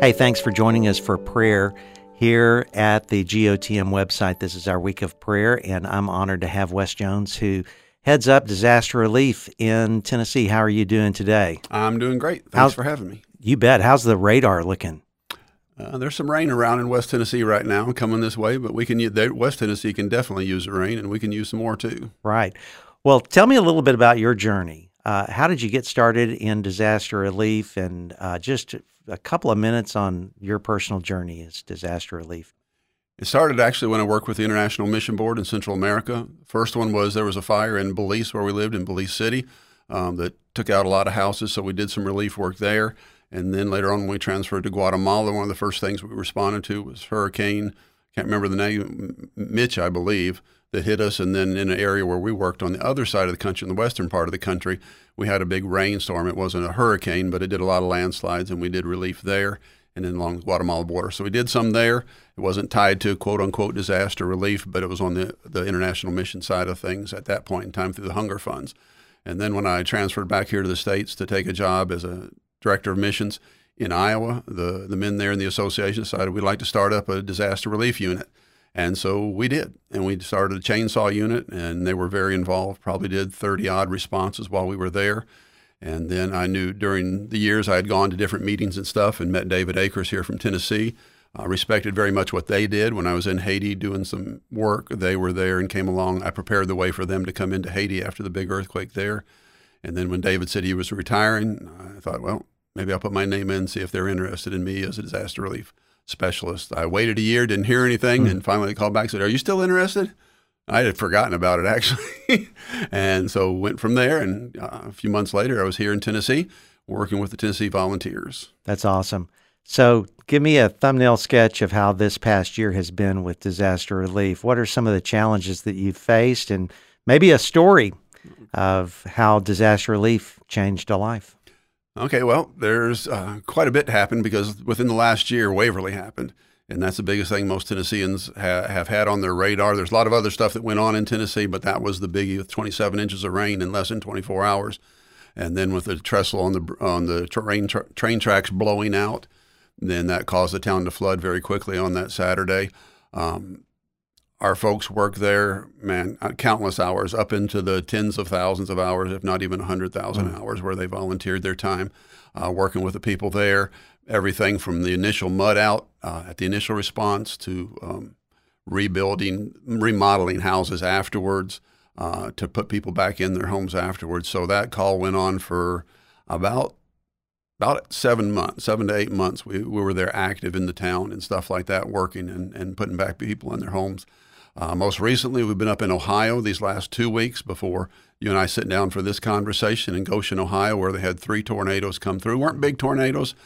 Hey, thanks for joining us for prayer here at the GOTM website. This is our week of prayer, and I'm honored to have Wes Jones, who heads up disaster relief in Tennessee. How are you doing today? I'm doing great. Thanks How's- for having me. You bet. How's the radar looking? Uh, there's some rain around in West Tennessee right now coming this way, but we can they- West Tennessee can definitely use the rain, and we can use some more too. Right. Well, tell me a little bit about your journey. Uh, how did you get started in disaster relief, and uh, just a couple of minutes on your personal journey as disaster relief? It started actually when I worked with the International Mission Board in Central America. First one was there was a fire in Belize where we lived in Belize City um, that took out a lot of houses, so we did some relief work there. And then later on, when we transferred to Guatemala, one of the first things we responded to was hurricane. Can't remember the name, Mitch, I believe, that hit us. And then in an area where we worked on the other side of the country, in the western part of the country, we had a big rainstorm. It wasn't a hurricane, but it did a lot of landslides, and we did relief there and then along the Guatemala border. So we did some there. It wasn't tied to quote unquote disaster relief, but it was on the, the international mission side of things at that point in time through the hunger funds. And then when I transferred back here to the States to take a job as a director of missions in Iowa, the, the men there in the association decided we'd like to start up a disaster relief unit. And so we did. And we started a chainsaw unit, and they were very involved, probably did 30 odd responses while we were there. And then I knew during the years I had gone to different meetings and stuff and met David Acres here from Tennessee. I respected very much what they did. When I was in Haiti doing some work, they were there and came along. I prepared the way for them to come into Haiti after the big earthquake there. And then when David said he was retiring, I thought, well, maybe I'll put my name in, see if they're interested in me as a disaster relief specialist. I waited a year, didn't hear anything, and finally called back and said, Are you still interested? I had forgotten about it actually. and so went from there. And uh, a few months later, I was here in Tennessee working with the Tennessee Volunteers. That's awesome. So, give me a thumbnail sketch of how this past year has been with disaster relief. What are some of the challenges that you've faced, and maybe a story of how disaster relief changed a life? Okay, well, there's uh, quite a bit happened because within the last year, Waverly happened. And that's the biggest thing most Tennesseans ha- have had on their radar. There's a lot of other stuff that went on in Tennessee, but that was the biggie with 27 inches of rain in less than 24 hours. And then with the trestle on the on the train tra- train tracks blowing out, then that caused the town to flood very quickly on that Saturday. Um, our folks worked there, man, uh, countless hours, up into the tens of thousands of hours, if not even 100,000 hours, where they volunteered their time uh, working with the people there. Everything from the initial mud out uh, at the initial response to um, rebuilding, remodeling houses afterwards uh, to put people back in their homes afterwards. So that call went on for about about seven months, seven to eight months. We, we were there active in the town and stuff like that, working and, and putting back people in their homes. Uh, most recently, we've been up in Ohio these last two weeks before you and I sit down for this conversation in Goshen, Ohio, where they had three tornadoes come through. weren't big tornadoes,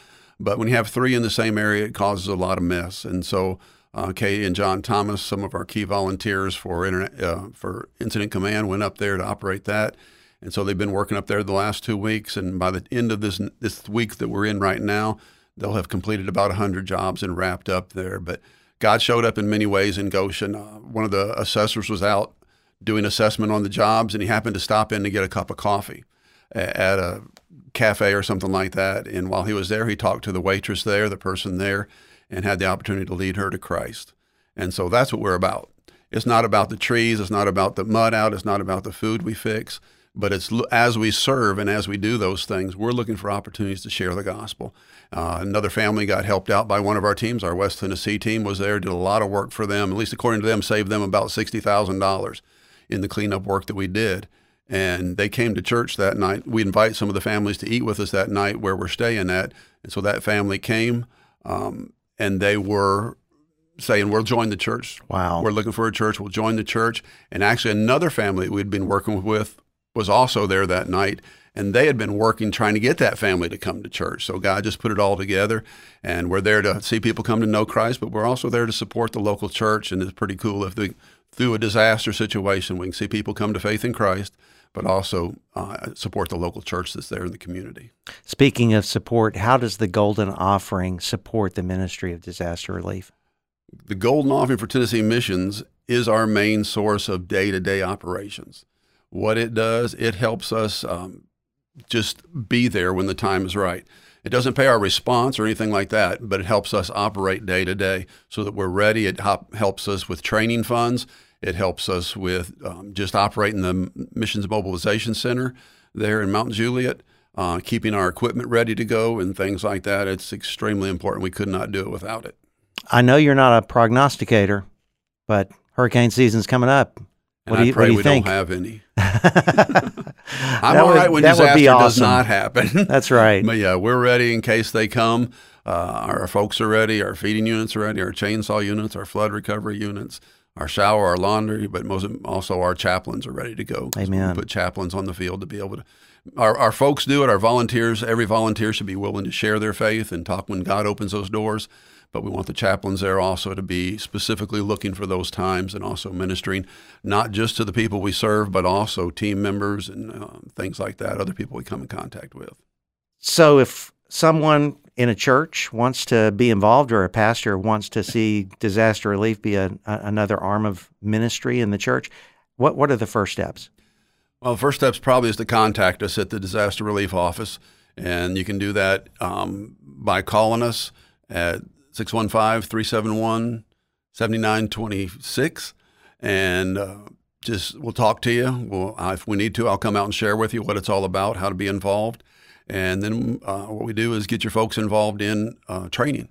but when you have three in the same area, it causes a lot of mess. And so, uh, and John Thomas, some of our key volunteers for internet uh, for incident command, went up there to operate that. And so they've been working up there the last two weeks. And by the end of this this week that we're in right now, they'll have completed about 100 jobs and wrapped up there. But God showed up in many ways in Goshen. Uh, one of the assessors was out doing assessment on the jobs, and he happened to stop in to get a cup of coffee at a cafe or something like that. And while he was there, he talked to the waitress there, the person there, and had the opportunity to lead her to Christ. And so that's what we're about. It's not about the trees, it's not about the mud out, it's not about the food we fix, but it's as we serve and as we do those things, we're looking for opportunities to share the gospel. Uh, another family got helped out by one of our teams. Our West Tennessee team was there, did a lot of work for them, at least according to them, saved them about $60,000 in the cleanup work that we did. And they came to church that night. We invite some of the families to eat with us that night where we're staying at. And so that family came um, and they were saying, We'll join the church. Wow. We're looking for a church. We'll join the church. And actually, another family we'd been working with was also there that night. And they had been working trying to get that family to come to church. So God just put it all together. And we're there to see people come to know Christ, but we're also there to support the local church. And it's pretty cool if the, through a disaster situation, we can see people come to faith in Christ. but also uh, support the local church that's there in the community. Speaking of support, how does the Golden Offering support the ministry of disaster relief? The Golden Offering for Tennessee Missions is our main source of day to day operations. What it does, it helps us um, just be there when the time is right. It doesn't pay our response or anything like that, but it helps us operate day to day so that we're ready. It helps us with training funds. It helps us with um, just operating the Missions Mobilization Center there in Mount Juliet, uh, keeping our equipment ready to go and things like that. It's extremely important. We could not do it without it. I know you're not a prognosticator, but hurricane season's coming up. And What do I pray do you we think? don't have any. I'm all would- right when disaster be does not happen. That's right. But yeah, we're ready in case they come. Uh, our folks are ready. Our feeding units are ready. Our chainsaw units, our flood recovery units, our shower, our laundry, but most also our chaplains are ready to go. Amen. Put chaplains on the field to be able to. Our, our folks do it. Our volunteers. Every volunteer should be willing to share their faith and talk when God opens those doors. But we want the chaplains there also to be specifically looking for those times and also ministering not just to the people we serve, but also team members and uh, things like that, other people we come in contact with. So if someone in a church wants to be involved or a pastor wants to see disaster relief be a, a, another arm of ministry in the church, what what are the first steps? Well, first steps probably is to contact us at the disaster relief office, and you can do that um, by calling us at 615-371-7926, and uh, just we'll talk to you. We'll, uh, if we need to, I'll come out and share with you what it's all about, how to be involved, and then uh, what we do is get your folks involved in uh, training.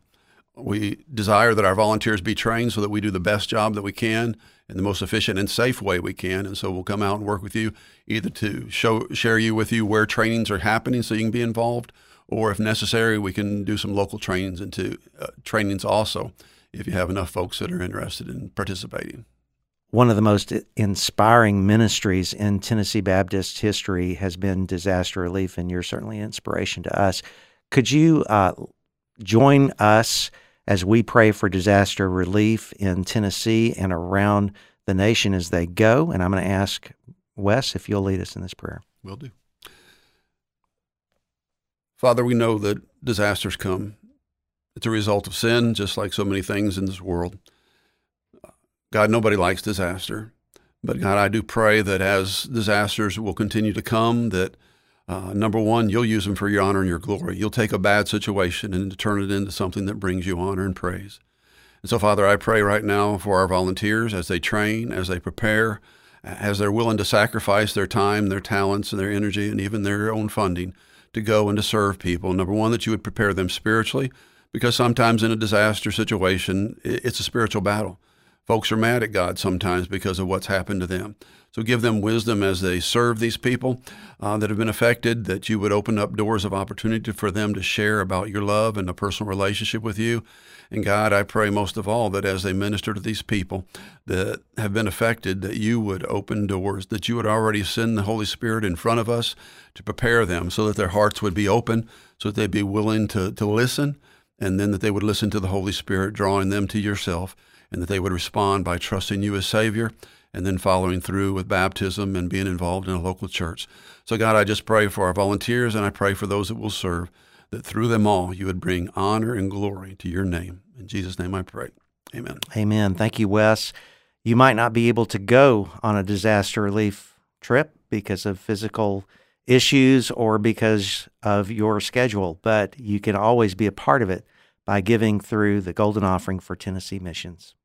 We desire that our volunteers be trained so that we do the best job that we can in the most efficient and safe way we can. And so we'll come out and work with you either to show share you with you where trainings are happening so you can be involved, or if necessary, we can do some local trainings into uh, trainings also if you have enough folks that are interested in participating. One of the most inspiring ministries in Tennessee Baptist history has been disaster relief, and you're certainly an inspiration to us. Could you uh, join us as we pray for disaster relief in Tennessee and around the nation as they go? And I'm going to ask Wes if you'll lead us in this prayer. Will do. Father, we know that disasters come. It's a result of sin, just like so many things in this world. God, nobody likes disaster. But God, I do pray that as disasters will continue to come, that uh, number one, you'll use them for your honor and your glory. You'll take a bad situation and turn it into something that brings you honor and praise. And so, Father, I pray right now for our volunteers as they train, as they prepare, as they're willing to sacrifice their time, their talents, and their energy, and even their own funding to go and to serve people. Number one, that you would prepare them spiritually, because sometimes in a disaster situation, it's a spiritual battle. Folks are mad at God sometimes because of what's happened to them. So give them wisdom as they serve these people uh, that have been affected, that you would open up doors of opportunity for them to share about your love and a personal relationship with you. And God, I pray most of all that as they minister to these people that have been affected, that you would open doors, that you would already send the Holy Spirit in front of us to prepare them so that their hearts would be open, so that they'd be willing to, to listen, and then that they would listen to the Holy Spirit, drawing them to yourself and that they would respond by trusting you as Savior and then following through with baptism and being involved in a local church. So, God, I just pray for our volunteers and I pray for those that will serve, that through them all you would bring honor and glory to your name. In Jesus' name I pray. Amen. Amen. Thank you, Wes. You might not be able to go on a disaster relief trip because of physical issues or because of your schedule, but you can always be a part of it by giving through the Golden Offering for Tennessee Missions.